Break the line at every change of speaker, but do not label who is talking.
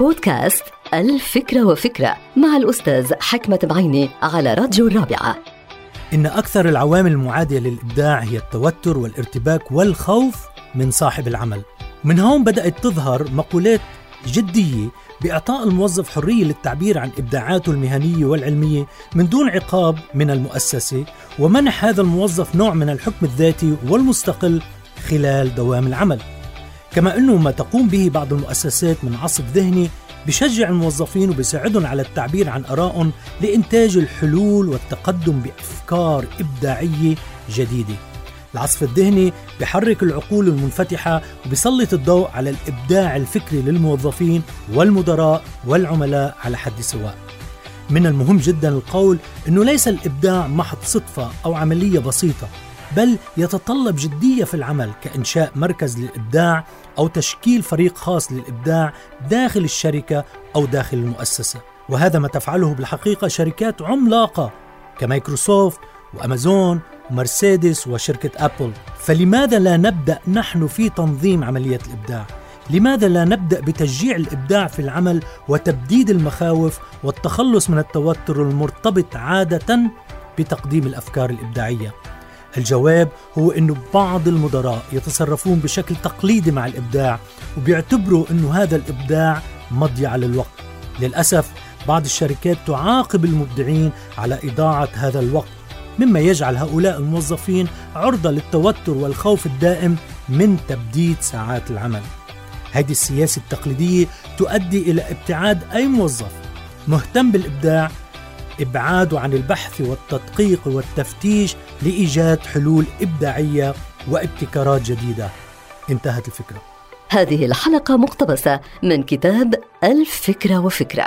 بودكاست الفكرة وفكرة مع الأستاذ حكمة بعيني على راديو الرابعة.
إن أكثر العوامل المعادية للإبداع هي التوتر والارتباك والخوف من صاحب العمل. من هون بدأت تظهر مقولات جدية بإعطاء الموظف حرية للتعبير عن إبداعاته المهنية والعلمية من دون عقاب من المؤسسة ومنح هذا الموظف نوع من الحكم الذاتي والمستقل خلال دوام العمل. كما أنه ما تقوم به بعض المؤسسات من عصف ذهني بشجع الموظفين وبيساعدهم على التعبير عن آرائهم لإنتاج الحلول والتقدم بأفكار إبداعية جديدة. العصف الذهني بحرك العقول المنفتحة وبيسلط الضوء على الإبداع الفكري للموظفين والمدراء والعملاء على حد سواء. من المهم جدا القول أنه ليس الإبداع محض صدفة أو عملية بسيطة بل يتطلب جدية في العمل كإنشاء مركز للإبداع أو تشكيل فريق خاص للإبداع داخل الشركة أو داخل المؤسسة وهذا ما تفعله بالحقيقة شركات عملاقة كمايكروسوفت وأمازون ومرسيدس وشركة أبل فلماذا لا نبدأ نحن في تنظيم عملية الإبداع؟ لماذا لا نبدأ بتشجيع الإبداع في العمل وتبديد المخاوف والتخلص من التوتر المرتبط عادة بتقديم الأفكار الإبداعية؟ الجواب هو أنه بعض المدراء يتصرفون بشكل تقليدي مع الإبداع وبيعتبروا أنه هذا الإبداع مضيعة للوقت. للأسف بعض الشركات تعاقب المبدعين على إضاعة هذا الوقت مما يجعل هؤلاء الموظفين عرضة للتوتر والخوف الدائم من تبديد ساعات العمل. هذه السياسة التقليدية تؤدي إلى ابتعاد أي موظف مهتم بالإبداع إبعاده عن البحث والتدقيق والتفتيش لإيجاد حلول إبداعية وابتكارات جديدة. انتهت الفكرة.
هذه الحلقة مقتبسة من كتاب الفكرة وفكرة.